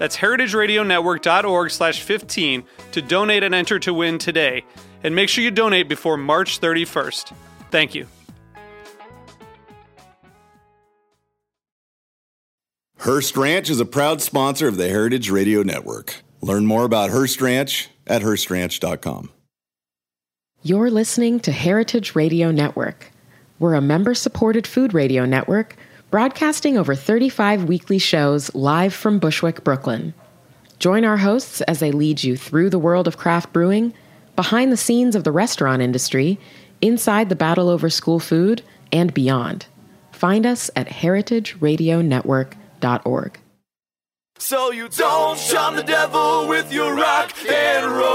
That's heritageradionetwork.org slash 15 to donate and enter to win today. And make sure you donate before March 31st. Thank you. Hearst Ranch is a proud sponsor of the Heritage Radio Network. Learn more about Hearst Ranch at HearstRanch.com. You're listening to Heritage Radio Network. We're a member supported food radio network broadcasting over 35 weekly shows live from Bushwick, Brooklyn. Join our hosts as they lead you through the world of craft brewing, behind the scenes of the restaurant industry, inside the battle over school food, and beyond. Find us at heritageradionetwork.org. So you don't shun the devil with your rock and roll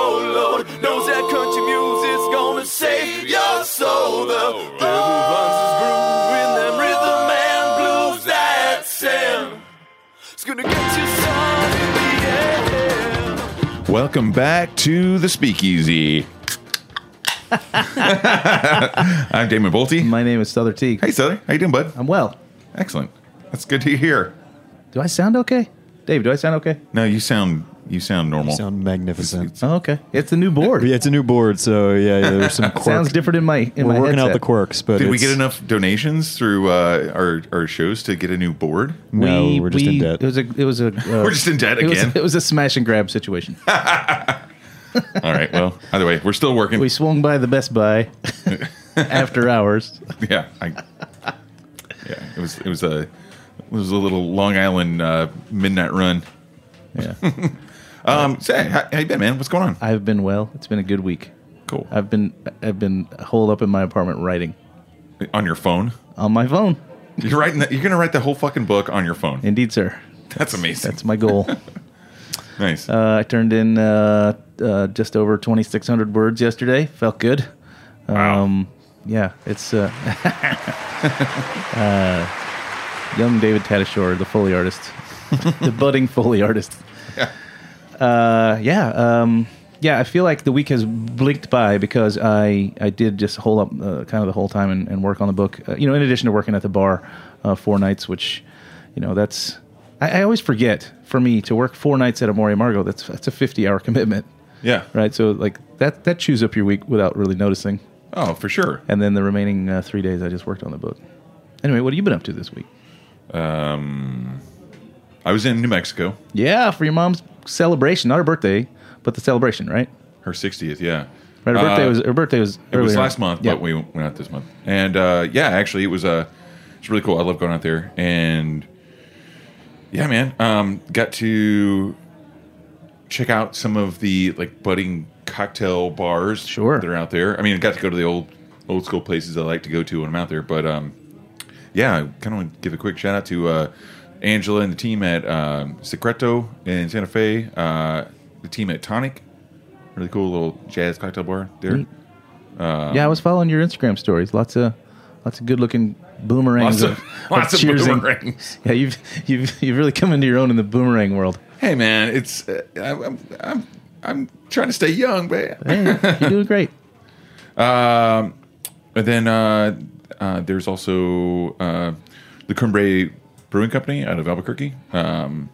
Welcome back to the Speakeasy. I'm Damon Boelte. My name is Sother Teague. Hey, Sother. How you doing, bud? I'm well. Excellent. That's good to hear. Do I sound okay? Dave, do I sound okay? No, you sound you sound normal. Sound magnificent. Oh, okay. It's a new board. Yeah, it's a new board, so yeah, yeah, there's some quirks. Sounds different in my in We're my working out the quirks, but Did we get enough donations through uh, our our shows to get a new board? No, We- we're just in debt. It was a it was a uh, We're just in debt it was- again. it was a smash and grab situation. All right. Well, either way, we're still working. we swung by the Best Buy after hours. yeah. I, yeah. It was it was a it was a little Long Island uh, midnight run. Yeah, Um. Say, how, how you been, man? What's going on? I've been well. It's been a good week. Cool. I've been I've been holed up in my apartment writing on your phone. on my phone. You're writing. The, you're gonna write the whole fucking book on your phone. Indeed, sir. That's amazing. That's my goal. nice. Uh, I turned in uh, uh, just over 2,600 words yesterday. Felt good. Wow. Um, yeah, it's uh, uh, young David Tadashore, the Foley artist, the budding Foley artist. Yeah. Uh, yeah, um, yeah. I feel like the week has blinked by because I I did just hold up uh, kind of the whole time and, and work on the book. Uh, you know, in addition to working at the bar uh, four nights, which you know that's I, I always forget for me to work four nights at Amor y Amargo. That's that's a fifty hour commitment, yeah. right? So like that that chews up your week without really noticing. Oh, for sure. And then the remaining uh, three days, I just worked on the book. Anyway, what have you been up to this week? Um, I was in New Mexico. Yeah, for your mom's celebration, not her birthday, but the celebration, right? Her 60th. Yeah. Right, her birthday Uh, was her birthday was It was earlier. last month, Yeah. but we went out this month. And uh, yeah, actually, it was uh, it's really cool. I love going out there, and yeah, man, um, got to check out some of the like budding cocktail bars Sure. that are out there. I mean, got to go to the old old school places I like to go to when I'm out there. But um, yeah, I kind of want to give a quick shout out to uh, Angela and the team at um, Secreto in Santa Fe, uh, the team at Tonic. Really cool little jazz cocktail bar there. Neat. yeah, I was following your Instagram stories. Lots of lots of good looking boomerangs Lots of- of, lots of boomerangs. Yeah, you've you've you've really come into your own in the boomerang world. Hey man, it's uh, I'm, I'm I'm trying to stay young, man. Hey, you're doing great. Um, and then uh, uh, there's also uh, the Cumbre Brewing Company out of Albuquerque. Um,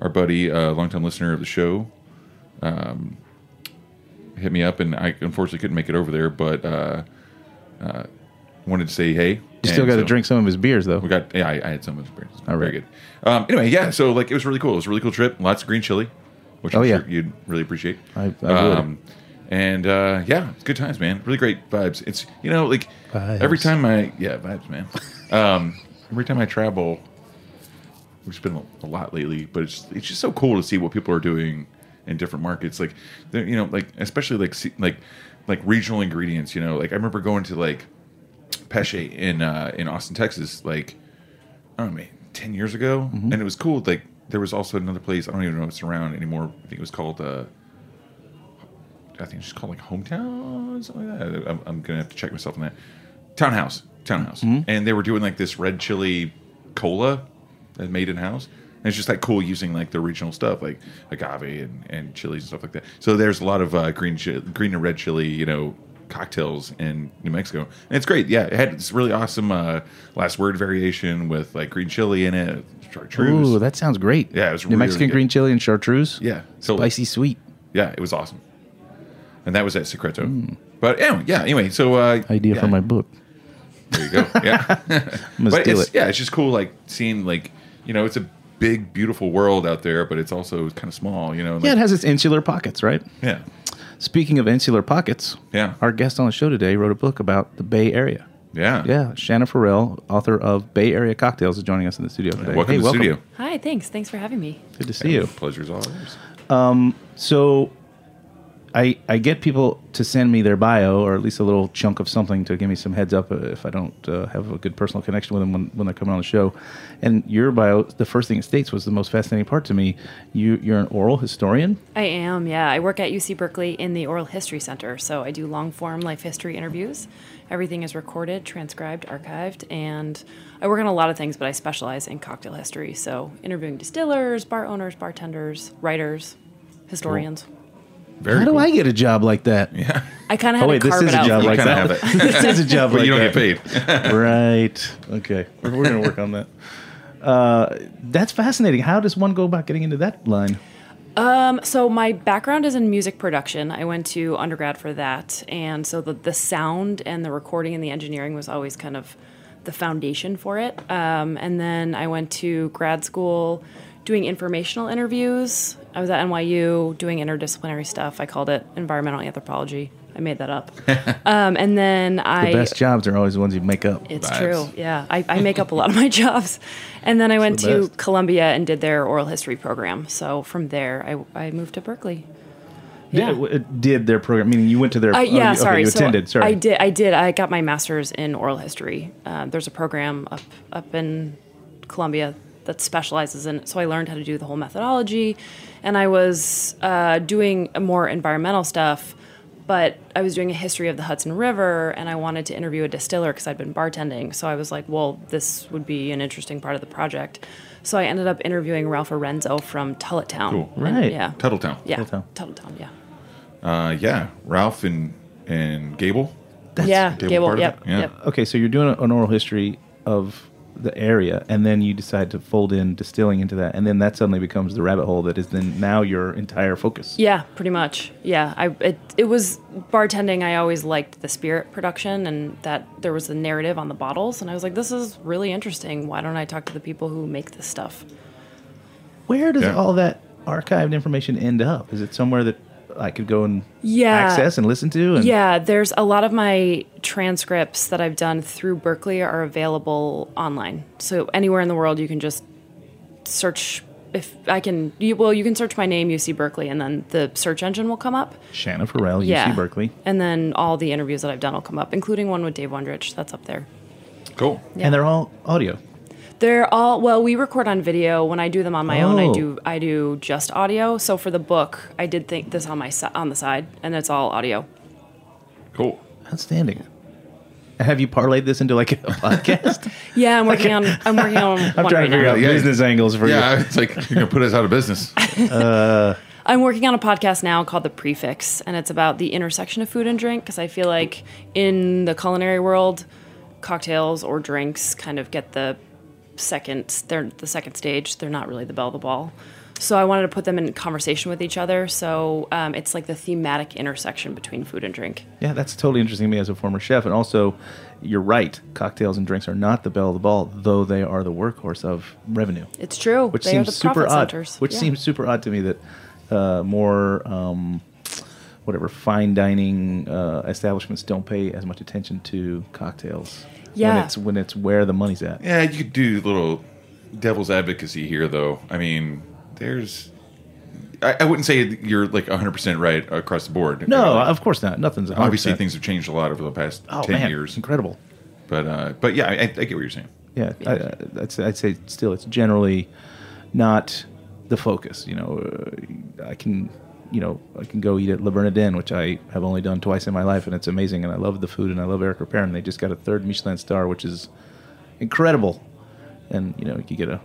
our buddy, uh, longtime listener of the show, um, hit me up, and I unfortunately couldn't make it over there, but uh, uh, wanted to say hey. You still got to so- drink some of his beers though. We got yeah, I, I had some of his beers. All Very good. Um, anyway, yeah, so like it was really cool. It was a really cool trip. Lots of green chili, which Oh, I'm yeah. sure you'd really appreciate. I- I would. And uh, yeah, it's good times, man. Really great vibes. It's you know like Vibes. every time I yeah vibes, man. um, every time I travel, which has been a- lot lately, but it's it's just so cool to see what people are doing in different markets. Like they're- you know like especially like like like regional ingredients. You know like I remember going to like Péché in uh, in Austin, Texas, like I don't know, maybe ten years ago, and it was cool. Like there was also another place I don't even know if it's around anymore. I think it was called. Uh, I think it's called like hometown, something like that. I'm, I'm gonna have to check myself on that. Townhouse, townhouse, and they were doing like this red chili cola that made in house. And it's just like cool using like the regional stuff like agave and, and chilies and stuff like that. So there's a lot of uh, green chi- green and red chili, you know, cocktails in New Mexico, and it's great. Yeah, it had this really awesome uh, last word variation with like green chili in it, chartreuse. Ooh, that sounds great. Yeah, it was New really Mexican green chili and chartreuse. Yeah, totally. spicy sweet. yeah, it was awesome. And that was at Secreto. But yeah, yeah. Anyway, so uh, Idea yeah. for my book. There you go. Yeah. I'm but steal it's, it. yeah, it's just cool, like seeing like you know, it's a big, beautiful world out there, but it's also kind of small. You know. Yeah, it has its insular pockets, right? yeah. Speaking of insular pockets, Yeah. our guest on the show today wrote a book about the Bay Area. Yeah. Yeah, Shanna Farrell, author of Bay Area Cocktails, is joining us in the studio today. Welcome hey, to the welcome. studio. Hi, thanks. Thanks for having me. Good to see you. Pleasure's all ours. So, I I get people to send me their bio or at least a little chunk of something to give me some heads up if I don't uh, have a good personal connection with them when, when they're coming on the show. And your bio, the first thing it states was the most fascinating part to me. You you're an oral historian. I am, yeah. I work at UC Berkeley in the Oral History Center, so I do long form life history interviews. Everything is recorded, transcribed, archived, and I work on a lot of things, but I specialize in cocktail history. So, interviewing distillers, bar owners, bartenders, writers, historians. Very How do cool. I get a job like that? Yeah. I kind of had Oh wait, to this is a job like kinda that. have it. this is a job But like you don't that. get paid. right. Okay. We're, we're going to work on that. Uh, that's fascinating. How does one go about getting into that line? So my background is in music production. I went to undergrad for that, and so the the sound and the recording and the engineering was always kind of the foundation for it. Um, and then I went to grad school doing informational interviews. I was at NYU doing interdisciplinary stuff. I called it environmental anthropology. I made that up. um, and then The I best jobs are always the ones you make up. it's Vibes. true. Yeah. I, I make up a lot of my jobs. And then I went the to best. Columbia and did their oral history program. So from there, I, I moved to Berkeley. Yeah. Did, uh, did their program, meaning you went to their. Uh, oh, yeah, you- okay, sorry. you so attended. Sorry. I did. I did. I got my master's in oral history. Uh, there's a program up up in Columbia that specializes in. it. So I learned how to do the whole methodology, and I was uh, doing more environmental stuff. But I was doing a history of the Hudson River, and I wanted to interview a distiller because I'd been bartending. So I was like, well, this would be an interesting part of the project. So I ended up interviewing Ralph Erenzo from Tuthilltown. Cool. And- Right. yeah. Tuthilltown. Yeah. Tuthilltown. Tuthilltown. Yeah. Uh, yeah. Ralph and and Gable. yeah. Gable Gable. part of Yep. it? Yeah. Yep. okay, so you're doing an oral history of the area, and then you decide to fold in distilling into that, and then that suddenly becomes the rabbit hole that is then now your entire focus. Yeah, pretty much. Yeah, I it, it was bartending. I always liked the spirit production and that there was a narrative on the bottles, and I was like, this is really interesting. Why don't I talk to the people who make this stuff? Where does Yeah. all that archived information end up? Is it somewhere that I could go and Yeah. access and listen to? And Yeah, there's a lot of my transcripts that I've done through Berkeley are available online. So anywhere in the world, you can just search. If I can, you, well, you can search my name, UC Berkeley, and then the search engine will come up. Shanna Farrell, yeah, UC Berkeley, and then all the interviews that I've done will come up, including one with Dave Wondrich. That's up there. Cool. and they're all audio. They're all well. We record on video. When I do them on my own, I Oh. do I do just audio. So for the book, I did think this on my si- on the side, and it's all audio. Cool. Outstanding. Have you parlayed this into like a podcast? Yeah, I'm working on I'm working on I'm one trying right to figure now. out Yeah. business angles for Yeah, it's like you're gonna put us out of business. Uh. I'm working on a podcast now called The Prix Fixe, and it's about the intersection of food and drink because I feel like in the culinary world, cocktails or drinks kind of get the second they're the second stage. They're not really the bell of the ball. So I wanted to put them in conversation with each other. So um, it's like the thematic intersection between food and drink. Yeah, that's totally interesting to me as a former chef. And also, you're right. Cocktails and drinks are not the bell of the ball, though they are the workhorse of revenue. It's true. which they seems super odd. centers. Which Yeah. seems super odd to me that uh, more um, whatever fine dining uh, establishments don't pay as much attention to cocktails. Yeah. when it's when it's where the money's at. Yeah, you could do a little devil's advocacy here, though. I mean, there's. I, I wouldn't say you're like 100% right across the board. No, Like, of course not. Nothing's 100%. obviously things have changed a lot over the past Oh 10 man, years. incredible. But uh, but yeah, I, I get what you're saying. Yeah, I, I- I'd, say, I'd say still it's generally not the focus. You know, uh, I can, you know, I can go eat at Le Bernardin, which I have only done twice in my life, and it's amazing, and I love the food, and I love Eric Ripert. They just got a third Michelin star, which is incredible, and you know, you get a,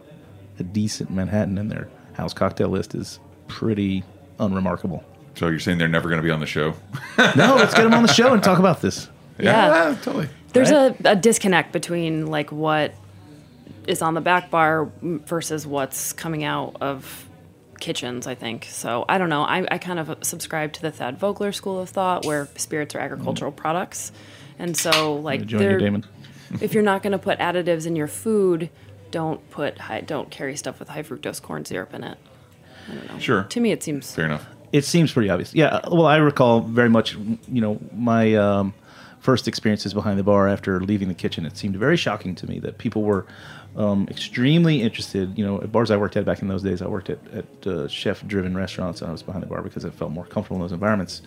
a decent Manhattan, and their house cocktail list is pretty unremarkable. So you're saying they're never going to be on the show? No, let's get them on the show and talk about this. Yeah. totally. There's Right? a, a disconnect between like what is on the back bar versus what's coming out of kitchens, I think. So I don't know. I, I kind of subscribe to the Thad Vogler school of thought where spirits are agricultural products. And so like Mm. Join you, Damon. if you're not going to put additives in your food, don't put high, don't carry stuff with high fructose corn syrup in it. I don't know. Sure. To me, it seems Fair enough. It seems pretty obvious. Yeah. Well, I recall very much, you know, my um, first experiences behind the bar after leaving the kitchen. It seemed very shocking to me that people were um, extremely interested. You know, at bars I worked at back in those days, I worked at, at uh, chef-driven restaurants, and I was behind the bar because I felt more comfortable in those environments.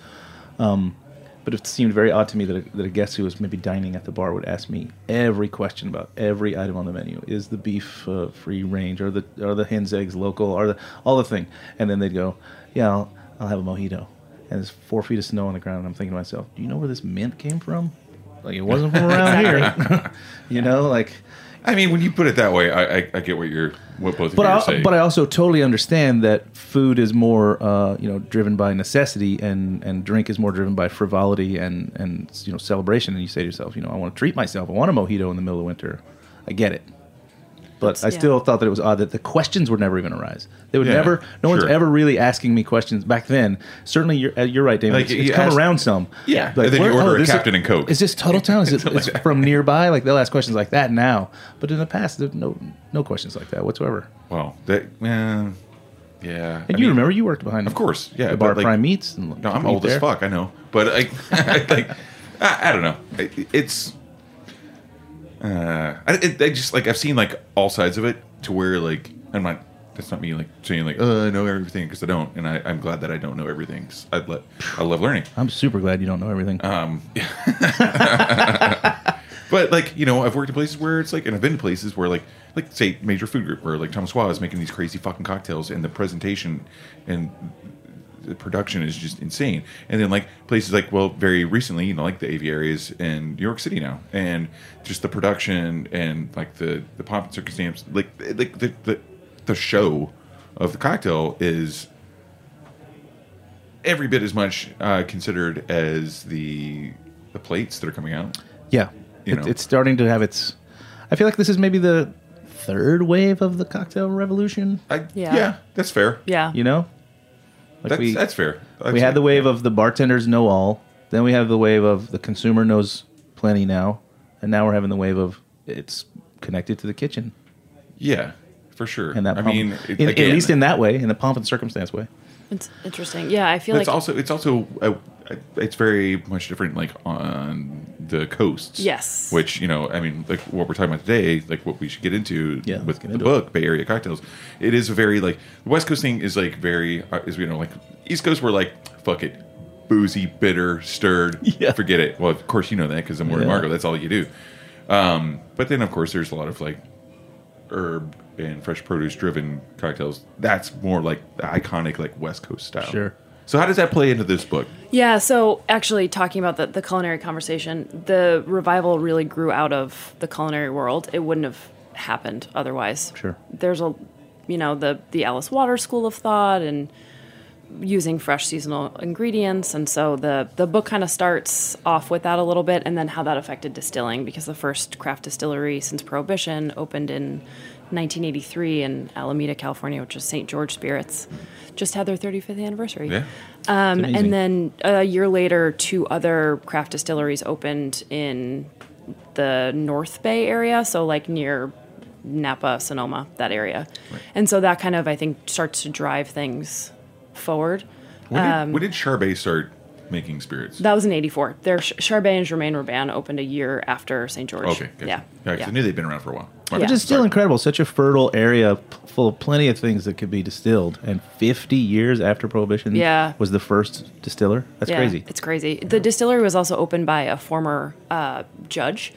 Um, but it seemed very odd to me that a, that a guest who was maybe dining at the bar would ask me every question about every item on the menu. Is the beef uh, free range? Are the are the hens eggs local? Are the all the thing? And then they'd go, "Yeah, I'll, I'll have a mojito." And there's four feet of snow on the ground. And I'm thinking to myself, "Do you know where this mint came from? Like it wasn't from around here." you know, like. I mean, when you put it that way, I, I, I get what you're what both of But you are I, saying. but I also totally understand that food is more, uh, you know, driven by necessity, and, and drink is more driven by frivolity and and you know celebration. And you say to yourself, you know, I want to treat myself. I want a mojito in the middle of winter. I get it. But I yeah. still thought that it was odd that the questions would never even arise. They would Yeah, never. No one's ever really asking me questions back then. Certainly, you're uh, you're right, David. Like, it's it's come ask- around some. Yeah, and then you order a this is- Captain and Coke. Is this Tuthilltown? Is it like from nearby? Like they'll ask questions like that now. But in the past, there's no no questions like that whatsoever. well, that yeah, yeah. And I you mean, remember you worked behind, Of course, yeah, the bar but, like- Prime Meats. And No, I'm people eat old as fuck. I know, but I, I like, I, I don't know. It- It's, uh, I, it, I just like I've seen like all sides of it to where like I'm not. That's not me like saying like oh I know everything because I don't, and I, I'm glad that I don't know everything. 'cause I let I love learning. I'm super glad you don't know everything. Um, but like you know, I've worked in places where it's like, and I've been to places where like, like say major food group where like Thomas Waugh is making these crazy fucking cocktails, and the presentation and the production is just insane. And then like places like well, very recently, you know, like the aviaries in New York City now, and just the production and like the the pomp and circumstance, like like the the, the show of the cocktail is every bit as much uh, considered as the the plates that are coming out. yeah, you it, know. it's starting to have its. I feel like this is maybe the third wave of the cocktail revolution. I, yeah. Yeah. that's fair. yeah. You know, like That's, we that's fair. we had the wave of the bartenders know all. Then we have the wave of the consumer knows plenty now, and now we're having the wave of it's connected to the kitchen. yeah, for sure. And that I pomp- mean, it- in, again, at least in that way, in the pomp and circumstance way. It's interesting. Yeah, I feel but like it's also it's also uh, it's very much different like on the coasts. Yes. Which you know, I mean, like what we're talking about today, like what we should get into Yeah, with get the into book Bay Area cocktails. It is a very like the West Coast thing is like very uh, is you know like East Coast we're like fuck it, boozy, bitter, stirred. Yeah. Forget it. Well, of course you know that because I'm Morty Yeah. Margo. That's all you do. Um, but then of course there's a lot of like herb and fresh produce driven cocktails. That's more like the iconic like West Coast style. Sure. So how does that play into this book? Yeah, so actually talking about the, the culinary conversation, the revival really grew out of the culinary world. It wouldn't have happened otherwise. Sure. There's a you know, the the Alice Water school of thought and using fresh seasonal ingredients and so the the book kind of starts off with that a little bit and then how that affected distilling because the first craft distillery since prohibition opened in 1983 in Alameda, California, which is St. George Spirits. Just had their 35th anniversary. Yeah. Um, and then a year later, two other craft distilleries opened in the North Bay area, so like near Napa, Sonoma, that area. And so that kind of, I think, starts to drive things forward. When did, Um, when did Charbay start making spirits? That was in '84. Their Ch- Charbay and Germain Robin opened a year after St. George. okay, gotcha. yeah, yeah. 'cause I knew they'd been around for a while. My Yeah. Which is still Sorry. incredible. Such a fertile area full of plenty of things that could be distilled. And 50 years after Prohibition Yeah. was the first distiller. That's Yeah, crazy. It's crazy. The distillery was also opened by a former uh, judge.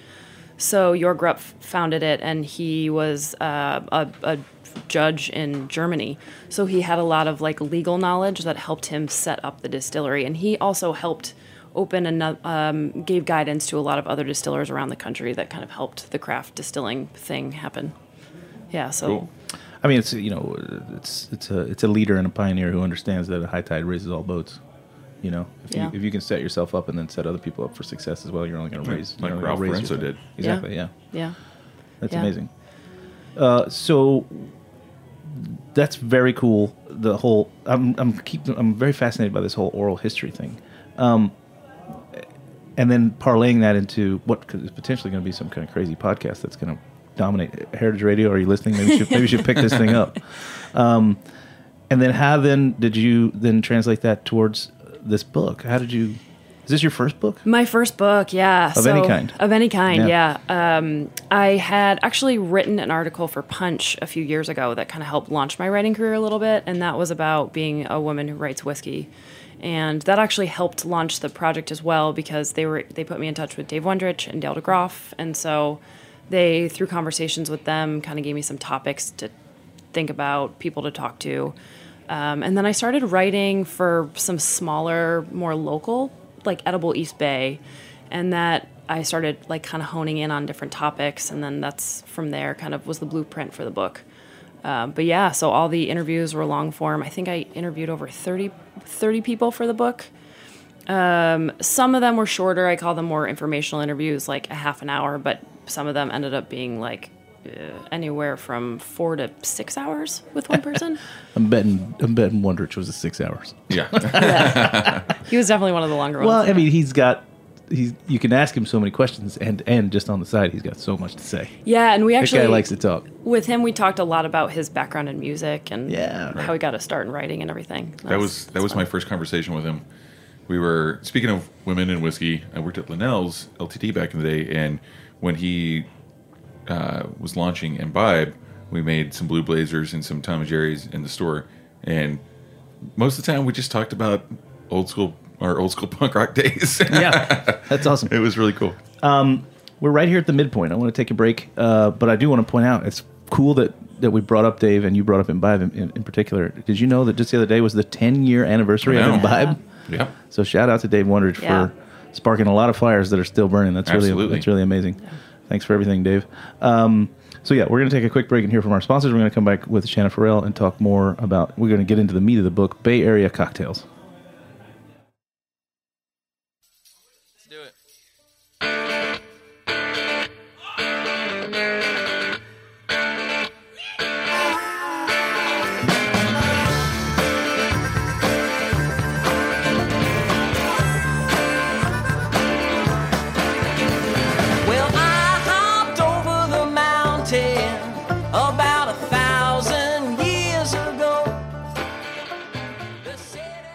So Jörg Rupf founded it, and he was uh, a, a judge in Germany. So he had a lot of like legal knowledge that helped him set up the distillery, and he also helped open and um, gave guidance to a lot of other distillers around the country that kind of helped the craft distilling thing happen. Yeah. So. Cool. I mean, it's you know, it's it's a it's a leader and a pioneer who understands that a high tide raises all boats. You know, if Yeah. you if you can set yourself up and then set other people up for success as well, you're only going to raise like you're Ralph gonna raise Lorenzo did. Exactly. Yeah, Yeah. that's Yeah. amazing. Uh, so that's very cool. The whole I'm I'm keep I'm very fascinated by this whole oral history thing. Um, and then parlaying that into what is potentially going to be some kind of crazy podcast that's going to dominate Heritage Radio. Are you listening? Maybe you should, maybe you should pick this thing up. Um, and then how then did you then translate that towards this book? How did you? Is this your first book? My first book, yeah. Of any kind? Of any kind, Yeah. yeah. Um, I had actually written an article for Punch a few years ago that kind of helped launch my writing career a little bit, and that was about being a woman who writes whiskey. And that actually helped launch the project as well because they were they put me in touch with Dave Wondrich and Dale DeGroff, and so they through conversations with them kind of gave me some topics to think about, people to talk to. Um, and then I started writing for some smaller, more local, like Edible East Bay. And that I started like kind of honing in on different topics. And then that's from there kind of was the blueprint for the book. Um, but yeah, so all the interviews were long form. I think I interviewed over 30, 30 people for the book. Um, some of them were shorter. I call them more informational interviews, like a half an hour, but some of them ended up being like uh, Uh, anywhere from four to six hours with one person. I'm betting I'm betting Wondrich was a six hours. Yeah. he was definitely one of the longer ones. Well. I mean, he's got he's you can ask him so many questions, and and just on the side, he's got so much to say. yeah, and we That actually guy likes to talk. with him. We talked a lot about his background in music and Yeah. how he got to start in writing and everything. that was that was my first conversation with him. We were speaking of women and whiskey. I worked at LeNell's LTD back in the day, and when he uh, was launching Imbibe, we made some Blue Blazers and some Tom and Jerry's in the store, and most of the time we just talked about old school our old school punk rock days. Yeah, that's awesome. it was really cool. We're right here at the midpoint. I want to take a break, uh, but I do want to point out it's cool that that we brought up Dave and you brought up Imbibe in, in, in particular. Did you know that just the other day was the 10 year anniversary of know. Imbibe? Yeah. So shout out to Dave Wondrich Yeah. for sparking a lot of fires that are still burning. That's really that's really amazing. Thanks for everything, Dave. Um, so yeah, we're going to take a quick break and hear from our sponsors. We're going to come back with Shanna Farrell and talk more about. We're going to get into the meat of the book, Bay Area cocktails.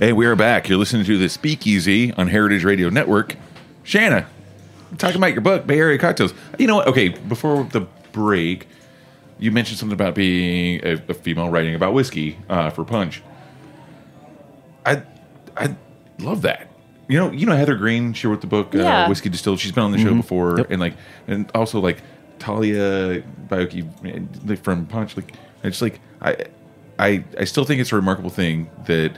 Hey, we are back. You're listening to the Speakeasy on Heritage Radio Network. Shanna, talking about your book, Bay Area Cocktails. You know what? Okay, before the break, you mentioned something about being a, a female writing about whiskey uh, for Punch. I I love that. you know, you know Heather Green. She wrote the book uh, Yeah. Whiskey Distilled. She's been on the show before, and like, and also like Talia Baiocchi from Punch. Like, it's like I, I, I still think it's a remarkable thing that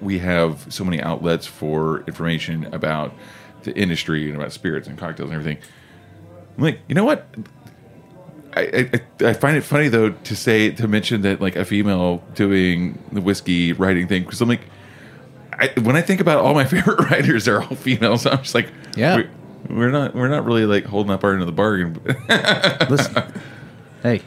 we have so many outlets for information about the industry and about spirits and cocktails and everything. I'm like, you know what? I, I, I find it funny though to say to mention that like a female doing the whiskey writing thing because I'm like, I, when I think about all my favorite writers, they're all females. I'm just like, Yeah. we, we're not we're not really like holding up our end of the bargain. Listen, hey,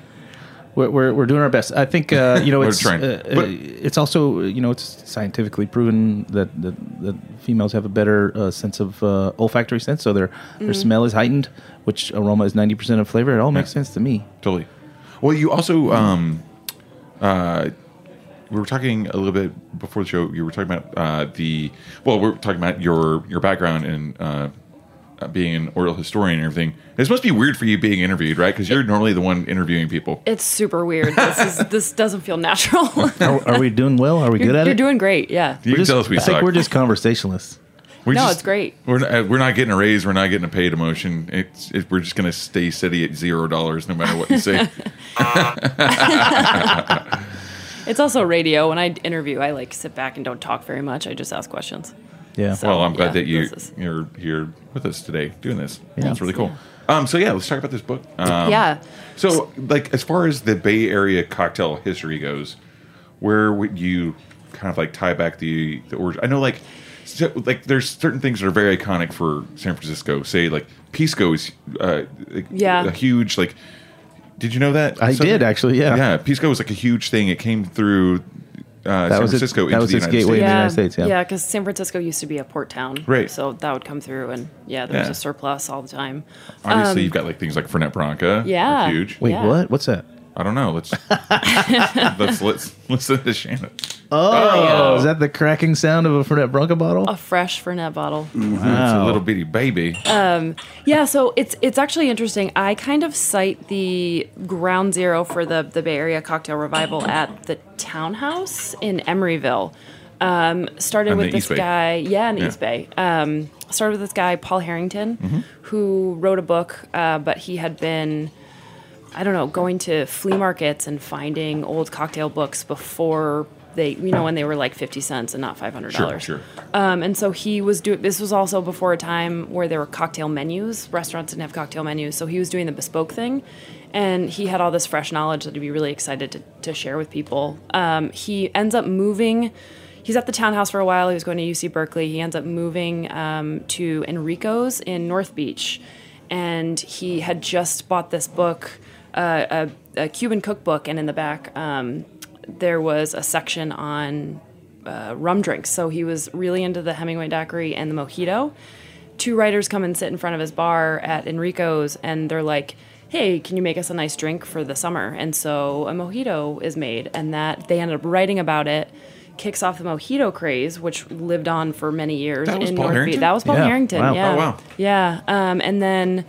we're, we're, we're doing our best. I think uh, you know it's uh, But- uh, it's also you know it's scientifically proven that that, that females have a better uh, sense of uh, olfactory sense, so their their smell is heightened, which aroma is ninety percent of flavor. It all makes sense to me. Totally. Well, you also, um, uh, we were talking a little bit before the show. You were talking about uh, the, well, we are talking about your your background in uh, being an oral historian and everything. This must be weird for you being interviewed, right? Because you're normally the one interviewing people. It's super weird. This is this doesn't feel natural. Are, are we doing well? Are we you're good at it? you're doing great. Yeah. You can tell us we I think suck. we're just conversationalists. We're No, just- it's great. We're not, uh, we're not getting a raise. We're not getting a paid emotion. It's it, we're just going to stay steady at zero dollars no matter what you say. It's also radio. When I interview, I like sit back and don't talk very much. I just ask questions. Yeah. So- well, I'm glad yeah, that you is... you're here with us today doing this. Yeah. That's really cool. Um, so yeah, let's talk about this book. Um, yeah. So, like, as far as the Bay Area cocktail history goes, where would you kind of like tie back the the origin? I know, like, so, like there's certain things that are very iconic for San Francisco. Say, like, Pisco is uh, Yeah. a huge like. Did you know that? I So- did, actually, yeah. Yeah, Pisco was like a huge thing. It came through uh, San was it- Francisco that into was the United gateway States. in the United States, yeah. Yeah, because San Francisco used to be a port town. Right. So that would come through, and yeah, there was Yeah. a surplus all the time. Obviously, Um, you've got like things like Fernet Branca. Yeah. huge. Wait, Yeah. what? What's that? I don't know. Let's let's let's listen to Shannon. Oh, is that the cracking sound of a Fernet Branca bottle? A fresh Fernet bottle. Wow. It's a little bitty baby. Um, Yeah, so it's it's actually interesting. I kind of cite the ground zero for the the Bay Area cocktail revival at the Townhouse in Emeryville. Um, started On with this guy, yeah, in Yeah. East Bay. Um, started with this guy Paul Harrington, Mm-hmm. who wrote a book, uh, but he had been, I don't know, going to flea markets and finding old cocktail books before they, you know, when they were like fifty cents and not five hundred Sure, dollars. sure. Um, and so he was doing. This was also before a time where there were cocktail menus. Restaurants didn't have cocktail menus, so he was doing the bespoke thing, and he had all this fresh knowledge that he'd be really excited to, to share with people. Um, he ends up moving. He's at the townhouse for a while. He was going to UC Berkeley. He ends up moving um, to Enrico's in North Beach, and he had just bought this book, uh, a, a Cuban cookbook, and in the back um, there was a section on uh, rum drinks. So he was really into the Hemingway daiquiri and the mojito. Two writers come and sit in front of his bar at Enrico's, and they're like, "Hey, can you make us a nice drink for the summer?" And so a mojito is made, and that they ended up writing about it. Kicks off the mojito craze, which lived on for many years in Paul North Harrington? Beach. That was Paul Yeah. Harrington. Wow. Yeah. Oh, wow. Yeah. Um, and then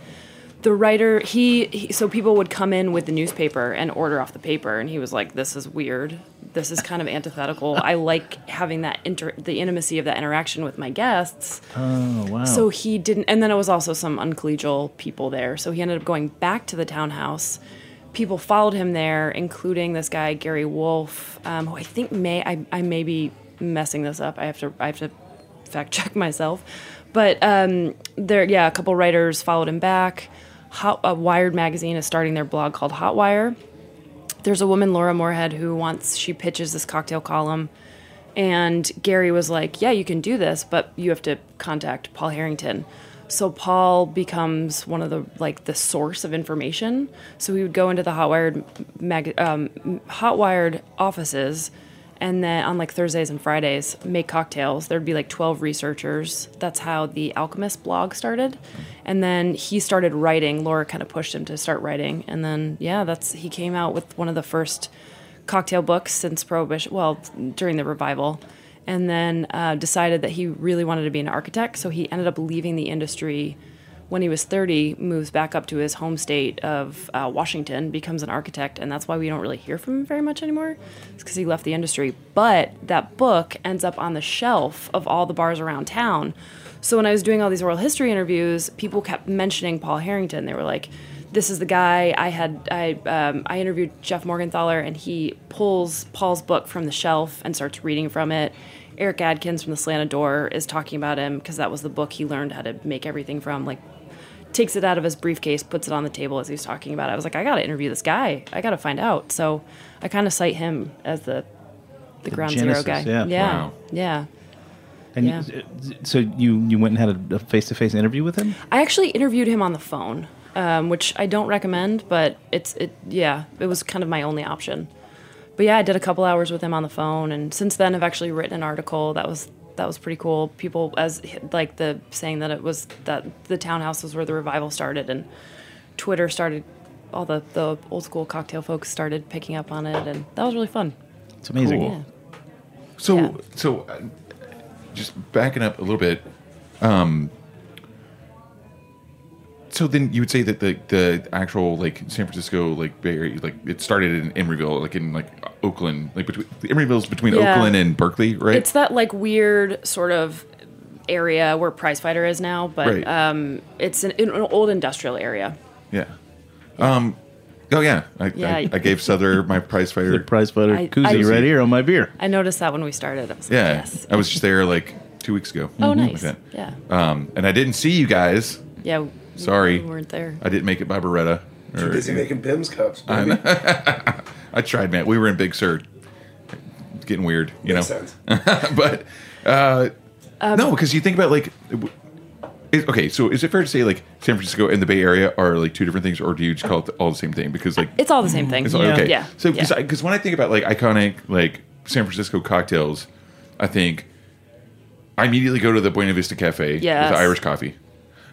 the writer he, he so people would come in with the newspaper and order off the paper and he was like this is weird. This is kind of antithetical. I like having that inter the intimacy of that interaction with my guests. Oh, wow. so he didn't and then it was also some uncollegial people there. So he ended up going back to the townhouse. People followed him there including this guy gary wolf um, who i think may I, I may be messing this up. I have to i have to fact check myself. But um, there yeah a couple writers followed him back Hot, uh, wired magazine is starting their blog called hotwire there's a woman laura moorhead who wants she pitches this cocktail column and Gary was like, "Yeah, you can do this, but you have to contact Paul Harrington." So Paul becomes one of the like the source of information. So he would go into the Hotwired mag, um, Hotwired offices, and then on like Thursdays and Fridays make cocktails. There'd be like twelve researchers. That's how the Alchemist blog started, and then he started writing. Laura kind of pushed him to start writing, and then yeah, that's he came out with one of the first cocktail books since Prohibition, well, during the revival, and then uh, decided that he really wanted to be an architect. So he ended up leaving the industry when he was 30, moves back up to his home state of uh, Washington, becomes an architect, and that's why we don't really hear from him very much anymore. It's because he left the industry. But that book ends up on the shelf of all the bars around town. So when I was doing all these oral history interviews, people kept mentioning Paul Harrington. They were like, "This is the guy I had." I um, I interviewed Jeff Morgenthaler, and he pulls Paul's book from the shelf and starts reading from it. Eric Adkins from the Slanted Door is talking about him because that was the book he learned how to make everything from. Like, takes it out of his briefcase, puts it on the table as he's talking about it. I was like, I got to interview this guy. I got to find out. So I kind of cite him as the the, ground genesis, zero guy. yeah. yeah, Wow. yeah. And Yeah. you- so you you went and had a face to face interview with him? I actually interviewed him on the phone, um, which I don't recommend, but it's it yeah, it was kind of my only option. But yeah, I did a couple hours with him on the phone, and since then I've actually written an article that was that was pretty cool. People as like the saying that it was that the townhouse was where the revival started, and Twitter started. All the, the old school cocktail folks started picking up on it, and that was really fun. It's amazing. Cool. Yeah. So, Yeah. so uh, just backing up a little bit. Um, so then you would say that the the actual like San Francisco like Bay Area like it started in Emeryville like in like Oakland like between Emeryville's between Yeah. Oakland and Berkeley right It's that like weird sort of area where Prizefighter is now, but Right. um, it's an, an old industrial area. yeah um oh yeah I, Yeah. I, I gave Sother my prize The fighter prize fighter I- koozie I- right here on my beer. I noticed that when we started. I was like, yeah yes. I was just there like two weeks ago Oh, Like nice. that. Yeah. um and I didn't see you guys Yeah. We- Sorry. We weren't there. I didn't make it by Beretta Too or- busy making Pimm's cups. Baby. I tried, man. We were in Big Sur. It's getting weird, you Makes know. sense. but uh, Um, no, because you think about like, w- okay. So is it fair to say like San Francisco and the Bay Area are like two different things, or do you just call it all the same thing? Because like It's all the same thing. it's all- okay. Yeah. So yeah. because when I think about like iconic like San Francisco cocktails, I think I immediately go to the Buena Vista Cafe Yes. with the Irish coffee,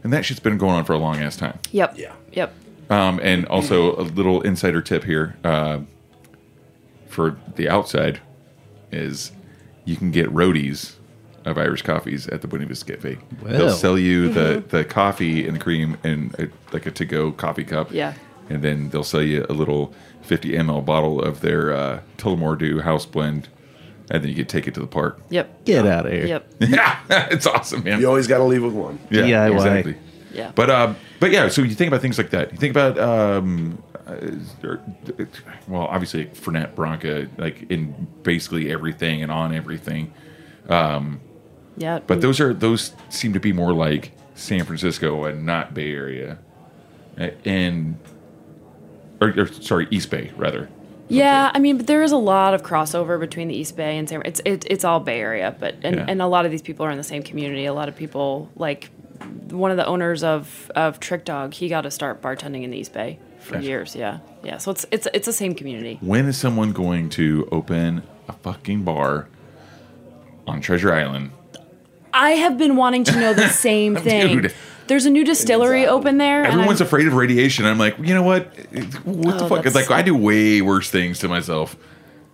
and that shit's been going on for a long ass time. Yep. Yeah. Yep. Um, and also a little insider tip here uh, for the outside is you can get roadies of Irish coffees at the Buena Vista Cafe. They'll sell you the, the coffee and the cream and a, like a to go coffee cup. Yeah. And then they'll sell you a little 50 ml bottle of their uh, Tullamore Dew house blend. And then you can take it to the park. Yep. Get out of here. Yep. Yeah, it's awesome, man. You always got to leave with one. Yeah, DIY. exactly. Yeah. But um, but yeah, so you think about things like that. You think about um, uh, well, obviously Fernet Branca, like in basically everything and on everything. yeah. But those are those seem to be more like San Francisco and not Bay Area, Uh, and or, or sorry, East Bay rather. Yeah, I mean, but there is a lot of crossover between the East Bay and San. It's it, it's all Bay Area, but and, Yeah. and a lot of these people are in the same community. A lot of people like one of the owners of of Trick Dog. He got to start bartending in the East Bay for Gotcha. years. Yeah, yeah. So it's it's it's the same community. When is someone going to open a fucking bar on Treasure Island? I have been wanting to know the same thing. Dude. There's a new distillery open there. Everyone's I'm- afraid of radiation. I'm like, you know what? What the Oh, fuck? It's Like, I do way worse things to myself.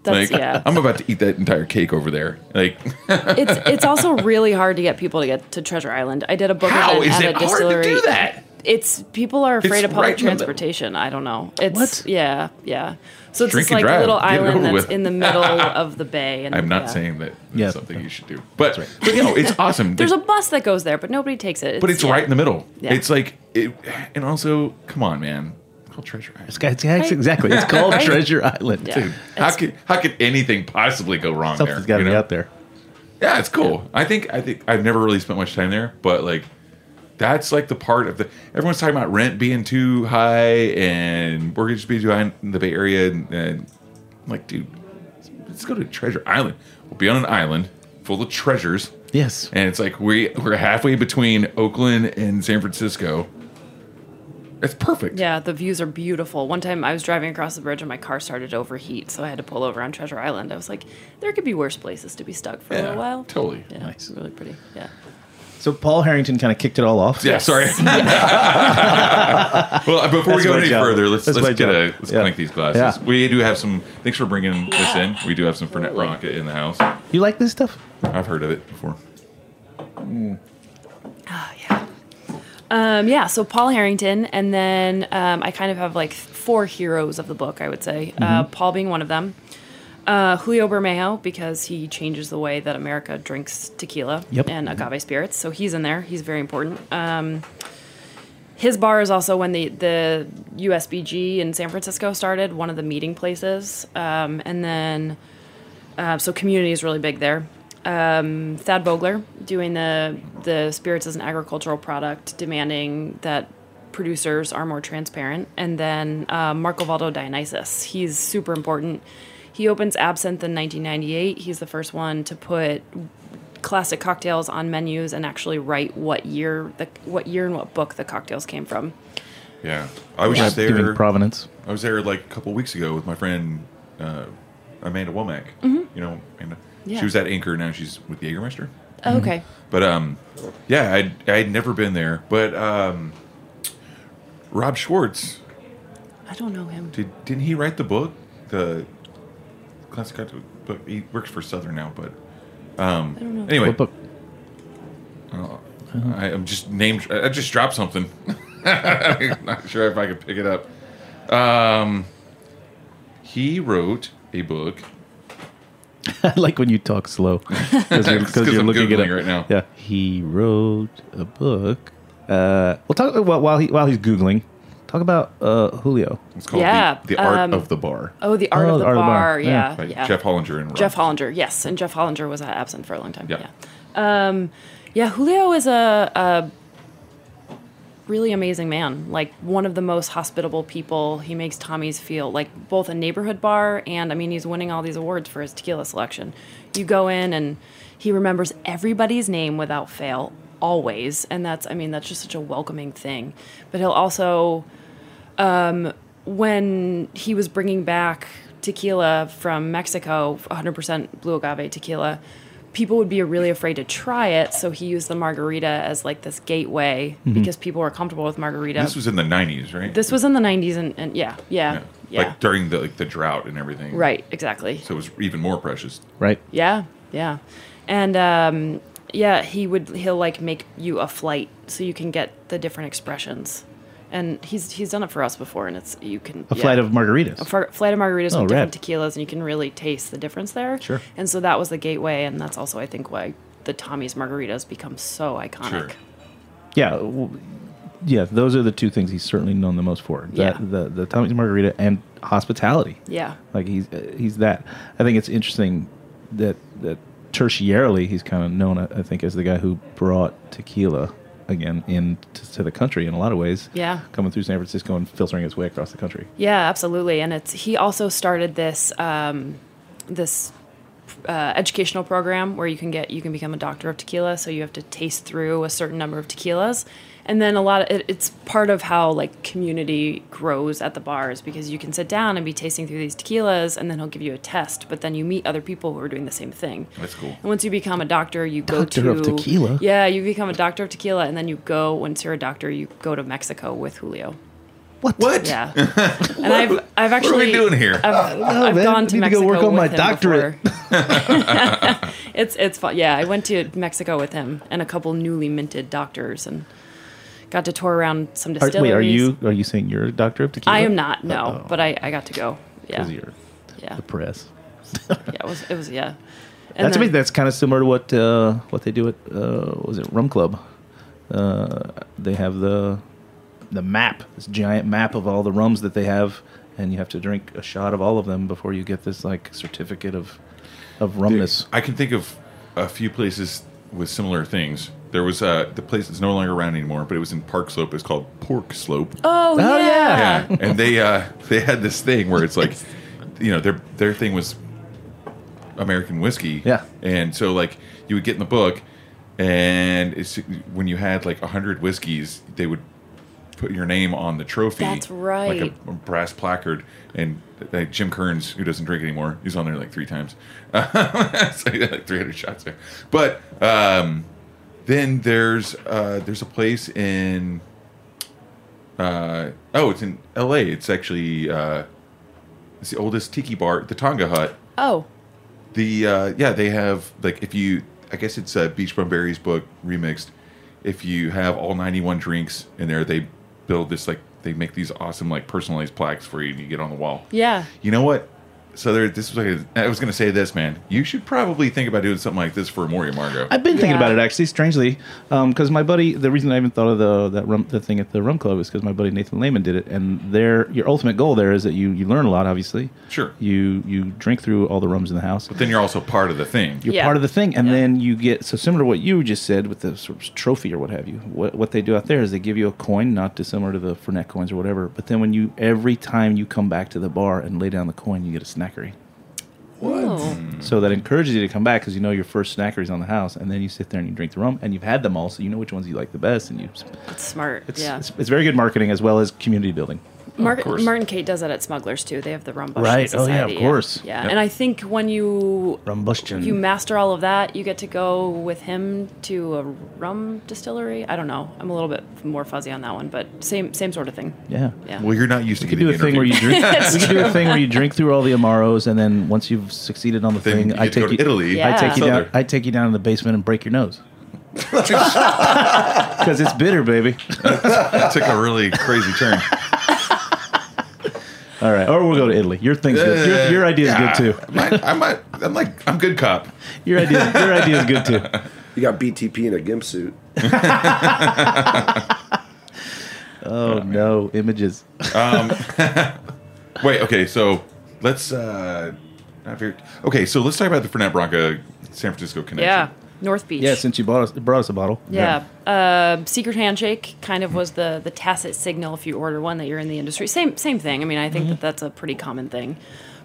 That's- like, yeah. I'm about to eat that entire cake over there. Like, it's it's also really hard to get people to get to Treasure Island. I did a book How at it a hard to distillery. do that? It's people are afraid It's of public right in the middle. transportation. I don't know. It's What? yeah, yeah. So it's Drink this like drive. little Get island that's with. in the middle of the bay. And I'm not yeah. saying that it's Yeah. something you should do, but but you know, it's awesome. There's a bus that goes there, but nobody takes it. but it's yeah. right in the middle. Yeah. It's like, it, and also, come on, man. It's called Treasure Island. It's, got- it's exactly. It's called Right? Treasure Island. Yeah. How could how could anything possibly go wrong Something's got to you be know? out there. Yeah, it's cool. I think I think I've never really spent much time there, but like that's like the part of the everyone's talking about rent being too high and mortgage being too high in the Bay Area, and, and I'm like, dude, let's go to Treasure Island. We'll be on an island full of treasures, Yes. and it's like we we're halfway between Oakland and San Francisco. It's perfect. Yeah, the views are beautiful. One time I was driving across the bridge and my car started to overheat, so I had to pull over on Treasure Island. I was like, there could be worse places to be stuck for a Yeah, little while. totally. Yeah, Nice. Really pretty. Yeah. So Paul Harrington kind of kicked it all off. Yeah, sorry. well, before That's we go my any job. further, let's That's my let's get a job. let's Yeah. clink these glasses. Yeah. We do have some. Thanks for bringing this in. We do have some Fernet Rocket in the house. You like this stuff? I've heard of it before. Oh, yeah. Um, yeah, so Paul Harrington, and then um, I kind of have like four heroes of the book, I would say. Uh, Mm-hmm. Paul being one of them. Uh, Julio Bermejo, because he changes the way that America drinks tequila Yep. and agave spirits. So he's in there. He's very important. Um, his bar is also when the, the USBG in San Francisco started, one of the meeting places. Um, and then, uh, so community is really big there. Um, Thad Vogler doing the the spirits as an agricultural product, demanding that producers are more transparent, and then uh, Marcovaldo Dionysos. He's super important. He opens Absinthe in 1998. He's the first one to put classic cocktails on menus and actually write what year the what year and what book the cocktails came from. Yeah, I was Yeah, just giving there. provenance. I was there like a couple weeks ago with my friend uh, Amanda Womack. You know, and Yeah. she was at Anchor. Now she's with the Jägermeister. Oh, okay. But um, yeah, I'd I'd never been there. But um, Rob Schwartz I don't know him. did didn't he write the book the classic cocktail book? He works for Southern now, but um, I don't know. anyway, What book? I, I'm just named. I I just dropped something. I'm not sure if I could pick it up. Um, he wrote a book. I like when you talk slow because you're, It's 'cause 'cause you're I'm looking at it right now. Yeah, he wrote a book. Uh, we'll talk well, while he while he's googling. Talk about uh, Julio. It's called Yeah, the, the Art um, of the Bar Oh, the art Oh, of the the Art of the bar. Bar. Yeah. Yeah, by yeah. Jeff Hollinger and Rob. Jeff Hollinger, yes, and Jeff Hollinger was at Absinthe for a long time. Yeah. Yeah, um, yeah. Julio is a, a really amazing man. Like one of the most hospitable people. He makes Tommy's feel like both a neighborhood bar and I mean he's winning all these awards for his tequila selection. You go in and he remembers everybody's name without fail, always, and that's I mean that's just such a welcoming thing. But he'll also when he was bringing back tequila from Mexico, 100% blue agave tequila, people would be really afraid to try it. So he used the margarita as like this gateway because people were comfortable with margarita. This was in the '90s, right? This was in the 90s, and, and yeah, yeah, yeah. Like during the like the drought and everything. right, exactly. So it was even more precious. Right. Yeah, yeah, and um, yeah, he would he'll like make you a flight so you can get the different expressions, and he's he's done it for us before, and it's you can A yeah. flight of margaritas. a fr- flight of margaritas Oh, with different tequilas, and you can really taste the difference there. Sure. And so that was the gateway, and that's also I think why the Tommy's margaritas become so iconic. Sure. yeah. w- Yeah, those are the two things he's certainly known the most for. That, Yeah. the the Tommy's Margarita and hospitality. Yeah. Like he's uh, he's that. I think it's interesting that that tertiarily he's kind of known. I I think as the guy who brought tequila again in to, to the country in a lot of ways. Yeah. coming through San Francisco and filtering its way across the country. Yeah, absolutely. And it's he also started this um, this uh, educational program where you can get you can become a doctor of tequila. So you have to taste through a certain number of tequilas, and then a lot of it, it's part of how like community grows at the bars because you can sit down and be tasting through these tequilas, and then he'll give you a test. But then you meet other people who are doing the same thing. That's cool. And once you become a doctor, you Doctor go of to tequila? Yeah, you become a doctor of tequila, and then you go. Once you're a doctor, you go to Mexico with Julio. What? What? Yeah, and I've I've actually What are we doing here? I've, I've man. gone to Need to go work on my with doctorate. it's it's fun. Yeah, I went to Mexico with him and a couple newly minted doctors and got to tour around some Are, distilleries. wait, are you are you saying you're a doctor of tequila? I am not. No, Uh-oh. but I, I got to go. Yeah, 'Cause you're yeah, the press. yeah. It was it was yeah. And That's then- amazing. That's kind of similar to what uh, what they do at uh, what was it Rum Club? Uh, they have the the map, this giant map of all the rums that they have, and you have to drink a shot of all of them before you get this like certificate of of rumness. I can think of a few places with similar things. There was uh, the place that's no longer around anymore, but it was in Park Slope. It's called Pork Slope. Oh, Oh, yeah. yeah, and they uh, they had this thing where it's like, you know, their their thing was American whiskey. Yeah. and so like you would get in the book, and it's when you had like a hundred whiskeys, they would put your name on the trophy. That's like right. a, a brass placard. And like Jim Kearns, who doesn't drink anymore, he's on there like three times. so he had like 300 shots there. But um, then there's uh, there's a place in uh, oh, it's in L.A. It's actually uh, it's the oldest tiki bar, the Tonga Hut. Oh, The uh, yeah, they have like if you I guess it's uh, Beach Bum Berry's book remixed. if you have all 91 drinks in there, they build this like they make these awesome like personalized plaques for you and you get on the wall. Yeah. You know what? So there, this was like a, I was going to say this, man. You should probably think about doing something like this for Amor y Amargo. I've been thinking Yeah. about it actually, strangely, um, because my buddy. The reason I even thought of the that rum, the thing at the rum club is because my buddy Nathan Lehman did it, and their your ultimate goal there is that you you learn a lot. Obviously, Sure. You you drink through all the rums in the house. But then you're also part of the thing. You're Yeah. part of the thing, and Yeah. then you get so similar to what you just said with the sort of trophy or what have you. What what they do out there is they give you a coin, not dissimilar to the Fernet coins or whatever. But then when you every time you come back to the bar and lay down the coin, you get a snackery. Oh. So that encourages you to come back because you know your first snackery is on the house, and then you sit there and you drink the rum, and you've had them all, so you know which ones you like the best, and you. It's smart. It's, yeah. it's, it's very good marketing as well as community building. Mar- course. Martin Cate does that at Smugglers too. They have the Rumbustion Right. Oh, yeah, of course. Yeah, Yep. and I think when you Rumbustion. you master all of that, you get to go with him to a rum distillery. I don't know. I'm a little bit more fuzzy on that one, but same same sort of thing. yeah. Yeah. Well, you're not used to We could do a thing where you drink. we could do a thing where you drink through all the amaros, and then once you've succeeded on the Then thing, I take go to you. Italy. Yeah. I take you down. I take you down in the basement and break your nose. Because it's bitter, baby. That took a really crazy turn. All right, or we'll go to Italy. Your thing's good. Your, your idea is good too. Mine- I'm, I'm like I'm good cop. Your idea, your idea is good too. You got BTP in a gimp suit. Oh no, images. Wait, okay, so let's uh not very- okay, so let's talk about the Fernet Branca San Francisco connection. Yeah. North Beach. Yeah, since you bought us, brought us a bottle. Yeah. Uh, secret handshake kind of was the the tacit signal if you order one that you're in the industry. Same same thing. I mean, I think that that's a pretty common thing.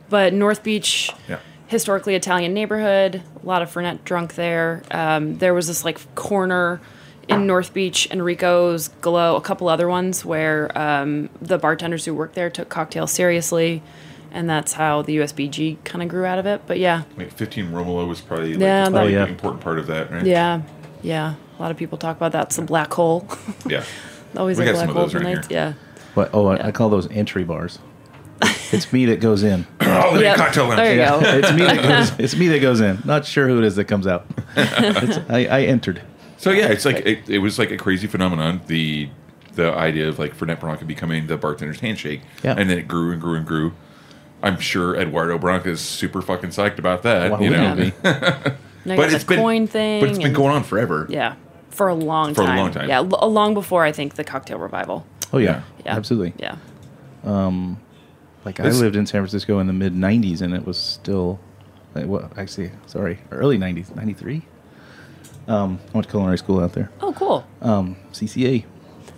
But North Beach, Yeah. historically Italian neighborhood, a lot of Fernet drunk there. Um, there was this like corner in North Beach, Enrico's, Glow, a couple other ones where um, the bartenders who worked there took cocktails seriously. And that's how the USBG kind of grew out of it. But yeah, Like 15 Romolo was probably like, Yeah, a that- Oh, yeah. important part of that, right? yeah, yeah. A lot of people talk about that. It's the black hole. Yeah. Always We a got black some of hole those for nights. here. Yeah. What? Oh, I, Yeah. I call those entry bars. It's me that goes in. Oh, Yep. cocktail lounge. There you go. it's me that goes. It's me that goes in. Not sure who it is that comes out. It's, I, I entered. So yeah, it's like it, it was like a crazy phenomenon. The the idea of like Fernet Branca becoming the bartender's handshake, Yeah. and then it grew and grew and grew. I'm sure Eduardo Branca is super fucking psyched about that. Why you know, wouldn't it be? But got it's the been coin thing. but it's been going on forever. Yeah, for a long For a time. long time. Yeah, l- long before I think the cocktail revival. Oh yeah, Yeah, absolutely. Yeah. Like This- I lived in San Francisco in the mid '90s, and it was still, like, what? Actually, sorry, early '90s, '93. Um, I went to culinary school out there. Oh, cool. Um, CCA,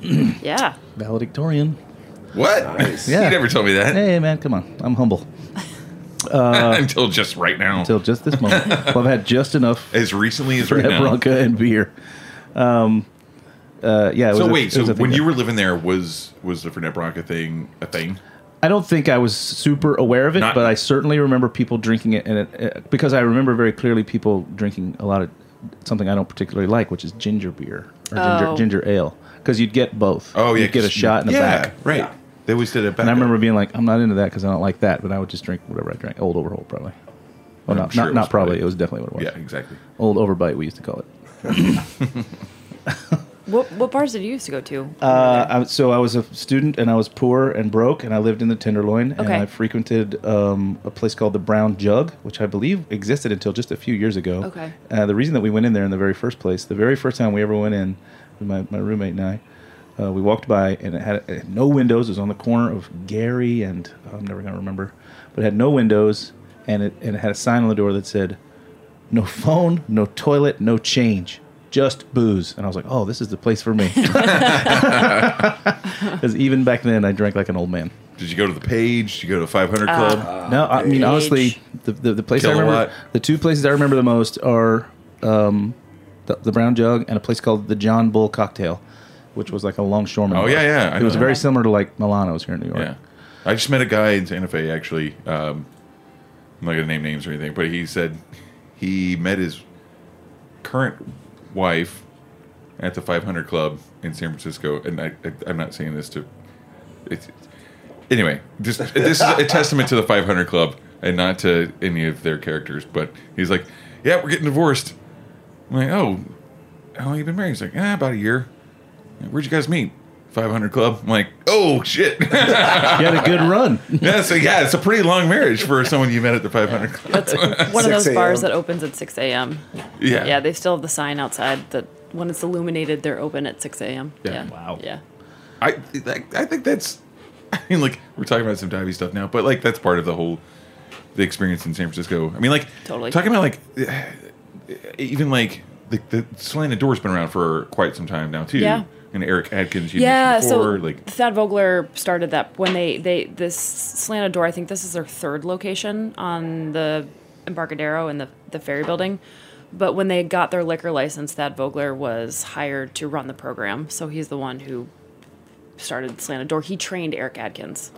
Yeah. valedictorian. What? Nice. Yeah. you never told me that Hey man, come on, I'm humble. Uh, until just right now. Until just this moment, well, I've had just enough as recently as for right that now. Branca and beer. Um, uh, yeah. it So was a- wait, it so was a when that- you were living there, was was the Fernet Branca thing a thing? I don't think I was super aware of it, Not- but I certainly remember people drinking it, and it, uh, because I remember very clearly people drinking a lot of something I don't particularly like, which is ginger beer or ginger, Oh. ginger ale, because you'd get both. Oh yeah, you'd get a shot in the yeah, back. right. They always did it back. And I remember being like, I'm not into that because I don't like that, but I would just drink whatever I drank. Old Overholt, probably. Well, I'm not, sure not, not probably. probably- It was definitely what it was. Yeah, exactly. Old Overbite, we used to call it. What what bars did you used to go to? Uh, I, so I was a student and I was poor and broke and I lived in the Tenderloin and I frequented um, a place called the Brown Jug, which I believe existed until just a few years ago. Okay. Uh, the reason that we went in there in the very first place, the very first time we ever went in, my, my roommate and I, uh, we walked by and it had, it had no windows. It was on the corner of Geary and oh, I'm never going to remember, but it had no windows and it, and it had a sign on the door that said, no phone, no toilet, no change. Just booze, and I was like, "Oh, this is the place for me." Because even back then, I drank like an old man. Did you go to the page? Did you go to 500 Uh, Club? No, I mean honestly, the the, the place I remember, the two places I remember the most are um, the, the Brown Jug and a place called the John Bull Cocktail, which was like a longshoreman. Oh, yeah, yeah, I It was know very similar to like Milano's here in New York. Yeah. I just met a guy in Santa Fe, actually. Um, I'm not to name names or anything, but he said he met his current wife at the 500 Club in San Francisco. And I, I, I'm not saying this to. It's, anyway, just, this is a testament to the 500 Club and not to any of their characters. But he's like, yeah, we're getting divorced. I'm like, oh, how long you been married? He's like, eh, about a year. Where'd you guys meet? 500 Club. I'm like, oh shit. You had a good run. yeah, so yeah, it's a pretty long marriage for someone you met at the 500 Club. That's one of those bars that opens at 6 a.m. Yeah. Yeah, they still have the sign outside that when it's illuminated, they're open at 6 a.m. Yeah. Yeah. Wow. Yeah. I I I think that's. I mean, like we're talking about some divey stuff now, but like that's part of the whole the experience in San Francisco. I mean, like Totally. talking about like even like the the slanted door's been around for quite some time now too. Yeah. And Erik Adkins, you yeah, before, so like Thad Vogler started that when they they this slanted door. I think this is their third location on the Embarcadero in the the ferry building. But when they got their liquor license, Thad Vogler was hired to run the program. So he's the one who started slanted door. He trained Erik Adkins.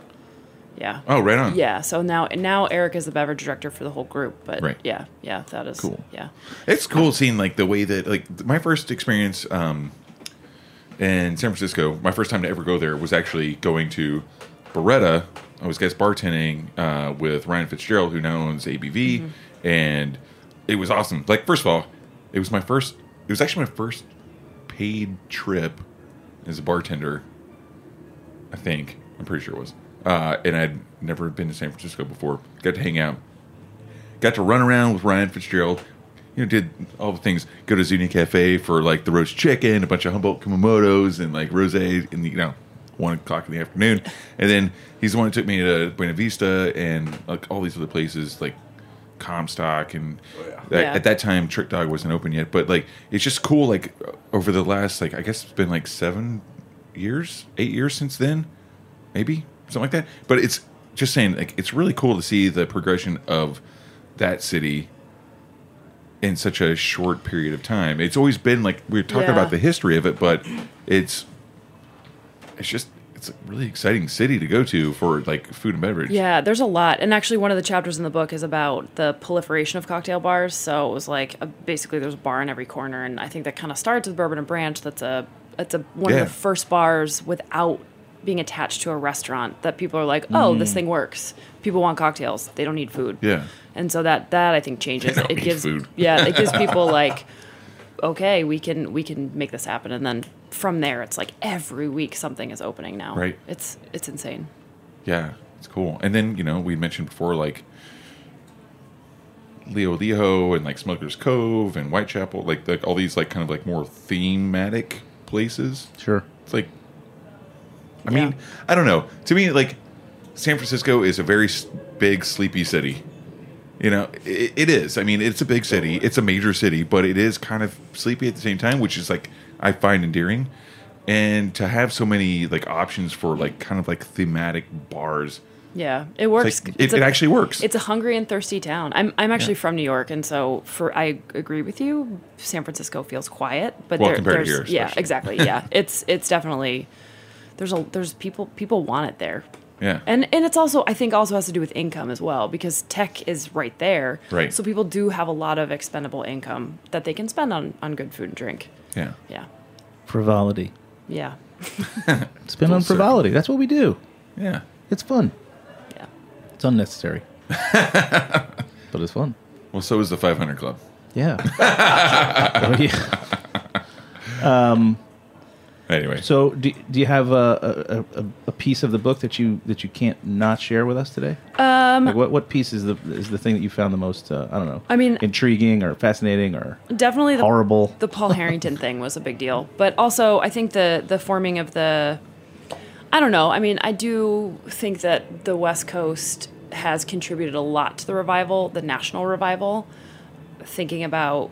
Yeah. oh, right on. Yeah. So now now Erik is the beverage director for the whole group. But Right. yeah, yeah, that is Cool. Yeah. It's cool seeing like the way that like my first experience um, in San Francisco. My first time to ever go there was actually going to Beretta. I was guest bartending uh, with Ryan Fitzgerald, who now owns ABV, and it was awesome. Like first of all, it was my first. It was actually my first paid trip as a bartender. I think I'm pretty sure it was, uh, and I'd never been to San Francisco before. Got to hang out got to run around with Ryan Fitzgerald. You know, did all the things. Go to Zuni Cafe for like the roast chicken, a bunch of Humboldt Kumamotos, and like rosé in the you know one o'clock in the afternoon. And then he's the one who took me to Buena Vista and like all these other places like Comstock and oh, at, Yeah. at that time Trick Dog wasn't open yet. But like it's just cool. Like over the last like I guess it's been like seven years, eight years since then, maybe something like that. But it's just saying like it's really cool to see the progression of that city in such a short period of time. It's always been like we we're talking Yeah. about the history of it, but it's it's just it's a really exciting city to go to for like food and beverage. Yeah, there's a lot, and actually, one of the chapters in the book is about the proliferation of cocktail bars. So it was like a, basically there's a bar in every corner, and I think that kind of starts with Bourbon and Branch. That's a it's a one Yeah. of the first bars without being attached to a restaurant that people are like, oh, this mm. thing works. People want cocktails. They don't need food. Yeah. And so that that I think changes. don't It need gives food. yeah, it gives people like, okay, we can we can make this happen, and then from there, it's like every week something is opening now. Right. It's it's insane. Yeah, it's cool. And then you know we mentioned before like Leo Leo and like Smuggler's Cove and Whitechapel, like like all these like kind of like more thematic places. Sure. It's like, I Yeah. mean, I don't know. To me, like San Francisco is a very big, sleepy city. You know, it, it is. I mean, it's a big city. It's a major city, but it is kind of sleepy at the same time, which is like I find endearing. And to have so many like options for like kind of like thematic bars, Yeah, it works. like, it- a- it actually works. It's a hungry and thirsty town. I'm I'm actually Yeah. from New York, and so for I agree with you. San Francisco feels quiet, but Well, there, compared to there's here, yeah, exactly. Yeah, it's it's definitely there's a there's people people want it there. yeah, And and it's also I think also has to do with income as well because tech is right there. Right. So people do have a lot of expendable income that they can spend on on good food and drink. yeah, Yeah. Frivolity. Yeah. Spend on circle. frivolity. That's what we do. yeah. It's fun. Yeah. It's unnecessary. but it's fun. Well, so is the 500 Club. Yeah. Oh, yeah. Um, Anyway, So, do, do you have a, a, a, a piece of the book that you that you can't not share with us today? Um, like what what piece is the is the thing that you found the most uh, I don't know? I mean- intriguing or fascinating or Definitely the horrible. the Paul Harrington thing was a big deal, but also I think the the forming of the I don't know. I mean, I do think that the West Coast has contributed a lot to the revival, the national revival. Thinking about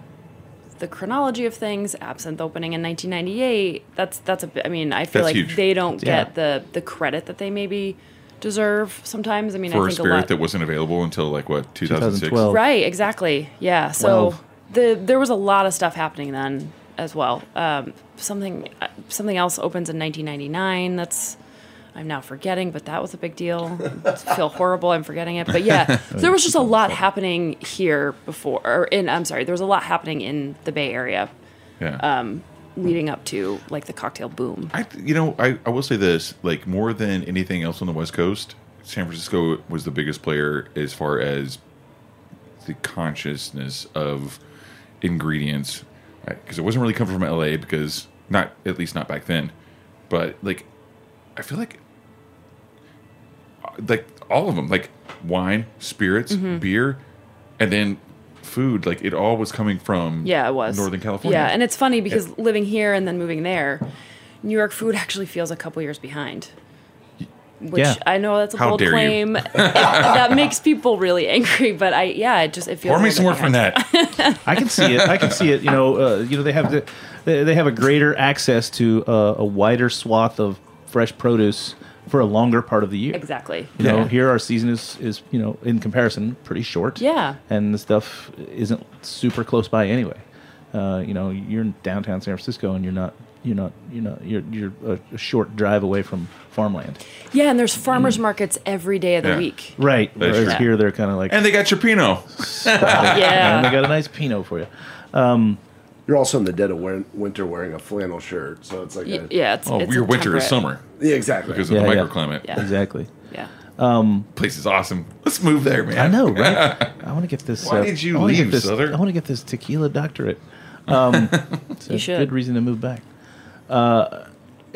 the chronology of things, Absinthe opening in 1998, that's that's a. I mean, I feel That's like huge. they don't Yeah. get the the credit that they maybe deserve sometimes. I mean, for I a think a spirit lot that wasn't available until like what 2006. 2012. Right, exactly. Yeah. So Twelve. the there was a lot of stuff happening then as well. Um, something uh, something else opens in 1999. That's I'm now forgetting, but that was a big deal. I feel horrible. I'm forgetting it, but yeah, so there was just a lot happening here before. Or in I'm sorry, there was a lot happening in the Bay Area Yeah. Um, leading up to like the cocktail boom. I, you know, I, I will say this: like more than anything else on the West Coast, San Francisco was the biggest player as far as the consciousness of ingredients. because it wasn't really coming from LA because not at least not back then, but like I feel like like all of them like wine, spirits, Mm-hmm. beer, and then food. Like it all was coming from Yeah, it was Northern California. Yeah, and it's funny because living here and then moving there, New York food actually feels a couple years behind. Which Yeah. I know that's a How bold claim. It- that makes people really angry, but I yeah, it just it feels. pour me some more from that. I can see it. I can see it. You know, uh, you know they have the, they they have a greater access to uh, a wider swath of fresh produce for a longer part of the year. Exactly. You know, Yeah. here our season is is you know in comparison pretty short. Yeah. and the stuff isn't super close by anyway. Uh, you know, you're in downtown San Francisco, and you're not. You're not. You're not. You're you're a, a short drive away from farmland. Yeah, and there's farmers markets every day of the Yeah. week. Right. That is Whereas true. here they're kind of like, and they got your Pinot. Yeah. And they got a nice Pinot for you. You're also in the dead of winter wearing a flannel shirt, so it's like Y- a, yeah, it's Oh, it's your a winter is summer yeah, exactly. because of Yeah, the yeah. microclimate. Yeah. Exactly. Yeah. Um, Place is awesome. Let's move there, man. I know, right? I want to get this. Why uh, did you I wanna get leave, this, Sother? I want to get this tequila doctorate. Um, it's You should. Good reason to move back. Uh,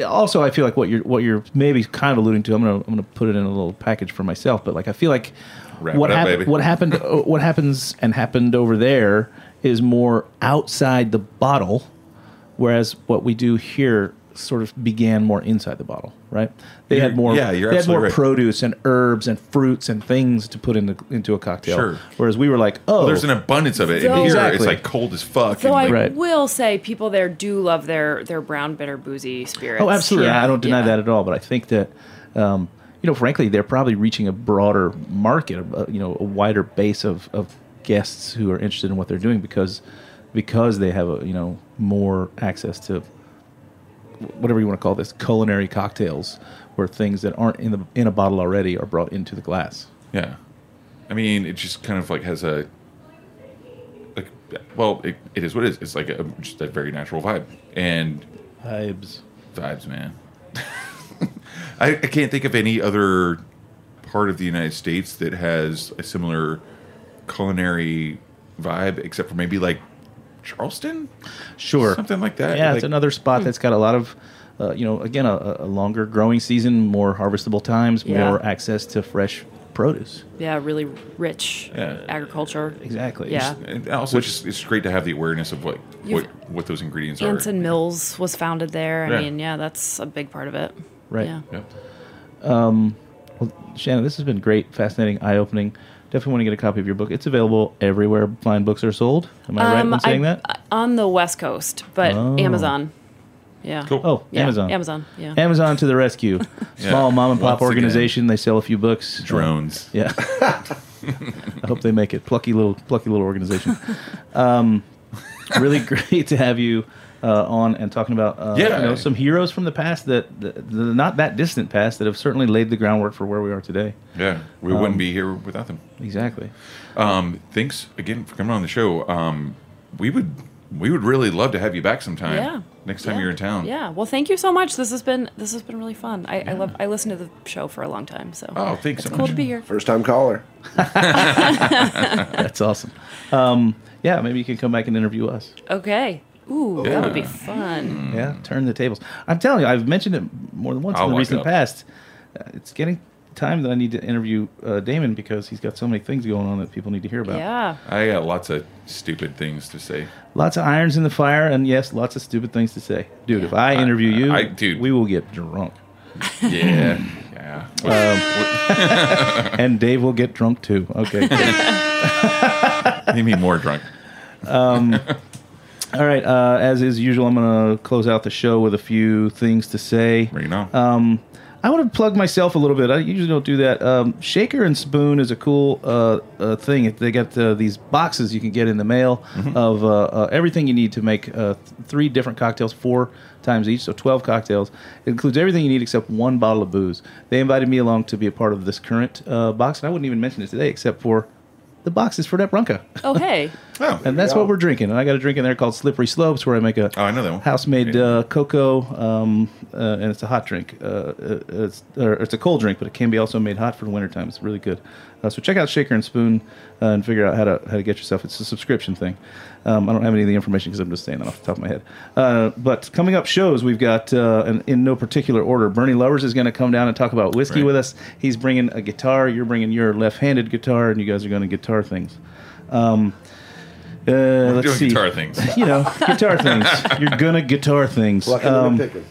also, I feel like what you're what you're maybe kind of alluding to. I'm gonna I'm gonna put it in a little package for myself. But like, I feel like Wrap what it up, hap- baby. what happened uh, what happens and happened over there is more outside the bottle, whereas what we do here sort of began more inside the bottle. Right? They You're- had more. yeah, you're they had more right. produce and herbs and fruits and things to put into into a cocktail. Sure. Whereas we were like, oh, Well, there's an abundance of it. And So- here Exactly. it's like cold as fuck. So and I like, Right. will say people there do love their their brown bitter boozy spirits. Oh, absolutely. Yeah, I don't deny yeah. that at all. But I think that, um, you know, frankly, they're probably reaching a broader market, a, you know, a wider base of, of guests who are interested in what they're doing because because they have a you know more access to whatever you want to call this culinary cocktails, where things that aren't in the in a bottle already are brought into the glass. Yeah. I mean, it just kind of like has a like well, it, it is what it is. It's like a, just a very natural vibe and Vibes. vibes, man. I, I can't think of any other part of the United States that has a similar culinary vibe, except for maybe like Charleston, Sure. something like that. Yeah, Like- it's another spot that's got a lot of, uh, you know, again, a, a longer growing season, more harvestable times, Yeah. more access to fresh produce. Yeah, really rich Yeah. agriculture. Exactly. Yeah. And also, it's, just, it's great to have the awareness of what what, what those ingredients are. Anson Mills was founded there. I Yeah. mean, yeah, that's a big part of it. Right. Yeah. Yep. Well, Shannon, this has been great, fascinating, eye opening. Definitely want to get a copy of your book. It's available everywhere fine books are sold. Am I right Um, in saying I- that? On the West Coast, but Oh. Amazon. Yeah. Cool. Oh, Yeah, Amazon. Amazon. Yeah. Amazon to the rescue. Small mom and pop Once again. organization. They sell a few books. Drones. Yeah. I hope they make it. Plucky little, plucky little organization. Um, really great to have you uh, on and talking about uh, Yeah. you know, some heroes from the past that, that, the not that distant past that have certainly laid the groundwork for where we are today. Yeah, we Um, wouldn't be here without them. Exactly. Um, thanks again for coming on the show. Um, we would we would really love to have you back sometime. Yeah. Next time Yeah. you're in town. Yeah. Well, thank you so much. This has been this has been really fun. I, I love I listened to the show for a long time, so Oh, thanks it's so cool much. to be here. First time caller. That's awesome. Um, yeah, maybe you can come back and interview us. Okay. Ooh, that would be fun. Yeah, turn the tables. I'm telling you, I've mentioned it more than once I'll in the recent up. past. Uh, it's getting time that I need to interview uh, Damon because he's got so many things going on that people need to hear about. Yeah. I got lots of stupid things to say. Lots of irons in the fire, and yes, lots of stupid things to say. Dude, if I interview you, I- dude. we will get drunk. Yeah, yeah. Um, And Dave will get drunk too. Okay. you mean more drunk? All right. Uh, as is usual, I'm going to close out the show with a few things to say. Bring it on. Um, I want to plug myself a little bit. I usually don't do that. Um, Shaker and Spoon is a cool uh, uh, thing. They got uh, these boxes you can get in the mail of uh, uh, everything you need to make uh, th- three different cocktails, four times each, so 12 cocktails. It includes everything you need except one bottle of booze. They invited me along to be a part of this current uh, box, and I wouldn't even mention it today except for the boxes for that Branca. Oh, hey. Oh, and that's what we're drinking. And I got a drink in there called Slippery Slopes, where I make a Oh, I know that one. house-made Yeah. uh, cocoa, um, uh, and it's a hot drink. Uh, uh, it's or it's a cold drink, but it can be also made hot for the wintertime. It's really good. Uh, so check out Shaker and Spoon uh, and figure out how to how to get yourself. It's a subscription thing. Um, I don't have any of the information because I'm just saying that off the top of my head. Uh, but coming up shows, we've got uh, and in no particular order. Bernie Lubbers is going to come down and talk about whiskey Right. with us. He's bringing a guitar. You're bringing your left-handed guitar, and you guys are going to guitar things. Um, uh, let's doing see. guitar things. You know, guitar things. You're gonna guitar things. Plucking Um, and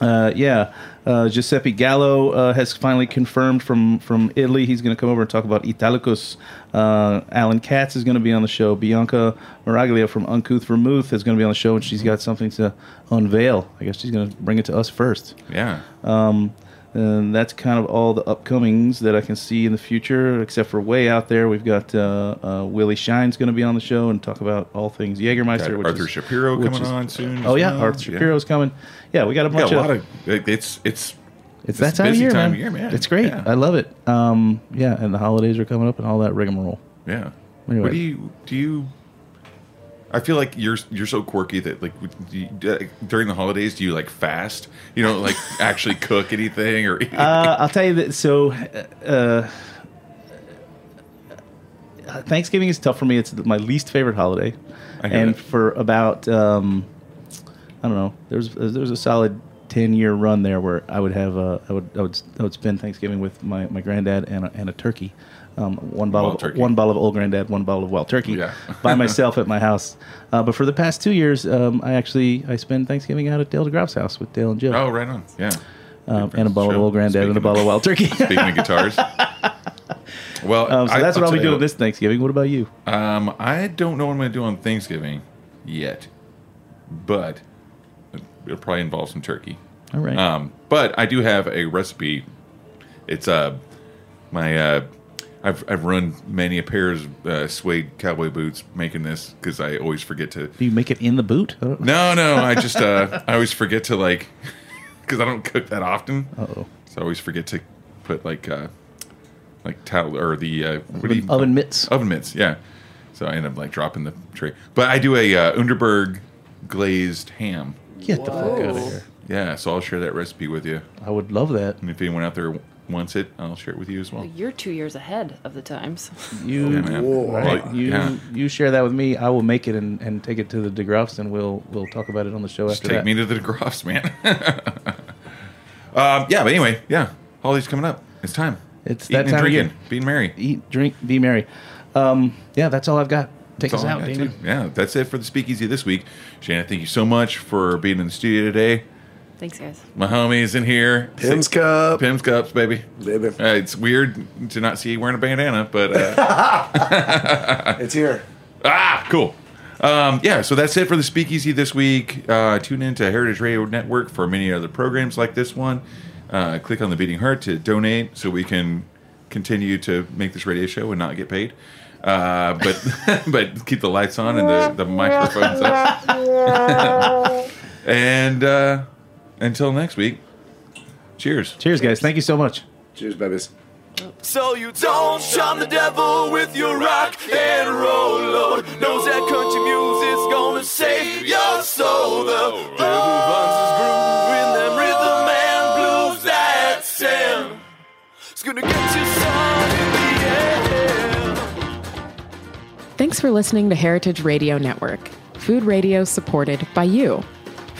uh, yeah, uh, Giuseppe Gallo uh, has finally confirmed from from Italy. He's going to come over and talk about Italicus. Uh, Alan Katz is going to be on the show. Bianca Miraglia from Uncouth Vermouth is going to be on the show, and she's got something to unveil. I guess she's going to bring it to us first. Yeah. Um, and that's kind of all the upcomings that I can see in the future, except for way out there. We've got uh, uh, Willie Shine's going to be on the show and talk about all things Jägermeister. Got which Arthur is- Shapiro which coming is- on soon. Oh yeah, well. Arthur Shapiro's coming. Yeah, we got a Yeah, bunch a of. lot of it- it's it's it's that time of busy year, time man. of year, man. It's great. Yeah. I love it. Um, yeah, and the holidays are coming up and all that rigmarole. Yeah. Anyway. What do you do? You. I feel like you're you're so quirky that like you, during the holidays do you like fast? You don't like actually cook anything or Uh, I'll tell you that. So, uh, uh, Thanksgiving is tough for me. It's my least favorite holiday, and that. for about um, I don't know. There's there's a solid ten year run there where I would have uh, I would I would I would spend Thanksgiving with my, my granddad and a, and a turkey. Um, one bottle, Wild of, turkey. one bottle of old granddad, one bottle of wild turkey, Yeah. by myself at my house. Uh, but for the past two years, um, I actually I spend Thanksgiving out at Dale DeGroff's house with Dale and Jill. oh right on yeah. um, and a bottle of old granddad and a bottle of wild turkey. Speaking of guitars, well, Um, so I- that's what I'll be tell you doing this Thanksgiving. What about you? Um, I don't know what I'm going to do on Thanksgiving yet, but it'll probably involve some turkey. All right. Um, but I do have a recipe. It's uh, my uh, I've I've run many a pairs of uh, suede cowboy boots making this because I always forget to. Do you make it in the boot? No, no, I just uh, I always forget to like because I don't cook that often. Uh-oh. So I always forget to put like uh, like towel or the uh, what do Oven, you oven mitts. oven mitts, yeah. So I end up like dropping the tray. But I do a uh, Underberg glazed ham. Get the fuck out of here. Yeah, so I'll share that recipe with you. I would love that. And if anyone out there wants it, I'll share it with you as well. You're two years ahead of the times. You, Yeah, right, Well, you, yeah. you share that with me. I will make it and, and take it to the DeGroffs, and we'll we'll talk about it on the show Just after take that. me to the Groffs, man. um, yeah, but anyway, yeah. Holly's coming up. It's time. It's Eating that and time of drinking, year. being merry. Eat, drink, be merry. Um, yeah, that's all I've got. Take That's us out, got, Damon. too. Yeah, that's it for the speakeasy this week. Shannon, thank you so much for being in the studio today. Thanks, guys. My homies in here. Pimm's Cup. Pimm's Cups, baby. Baby. Uh, it's weird to not see you wearing a bandana, but uh, It's here. ah, cool. Um, yeah, so that's it for the Speakeasy this week. Uh, tune in to Heritage Radio Network for many other programs like this one. Uh, click on the Beating Heart to donate so we can continue to make this radio show and not get paid. Uh, but but keep the lights on and the, the microphones up. and uh, until next week, cheers. Cheers, guys. Thank you so much. Cheers, babies. So you don't charm the devil with your rock and roll load. Knows that country music's gonna save your soul. The devil runs his groove in them rhythm and blues that sound. It's gonna get you some in the end. Thanks for listening to Heritage Radio Network, food radio supported by you.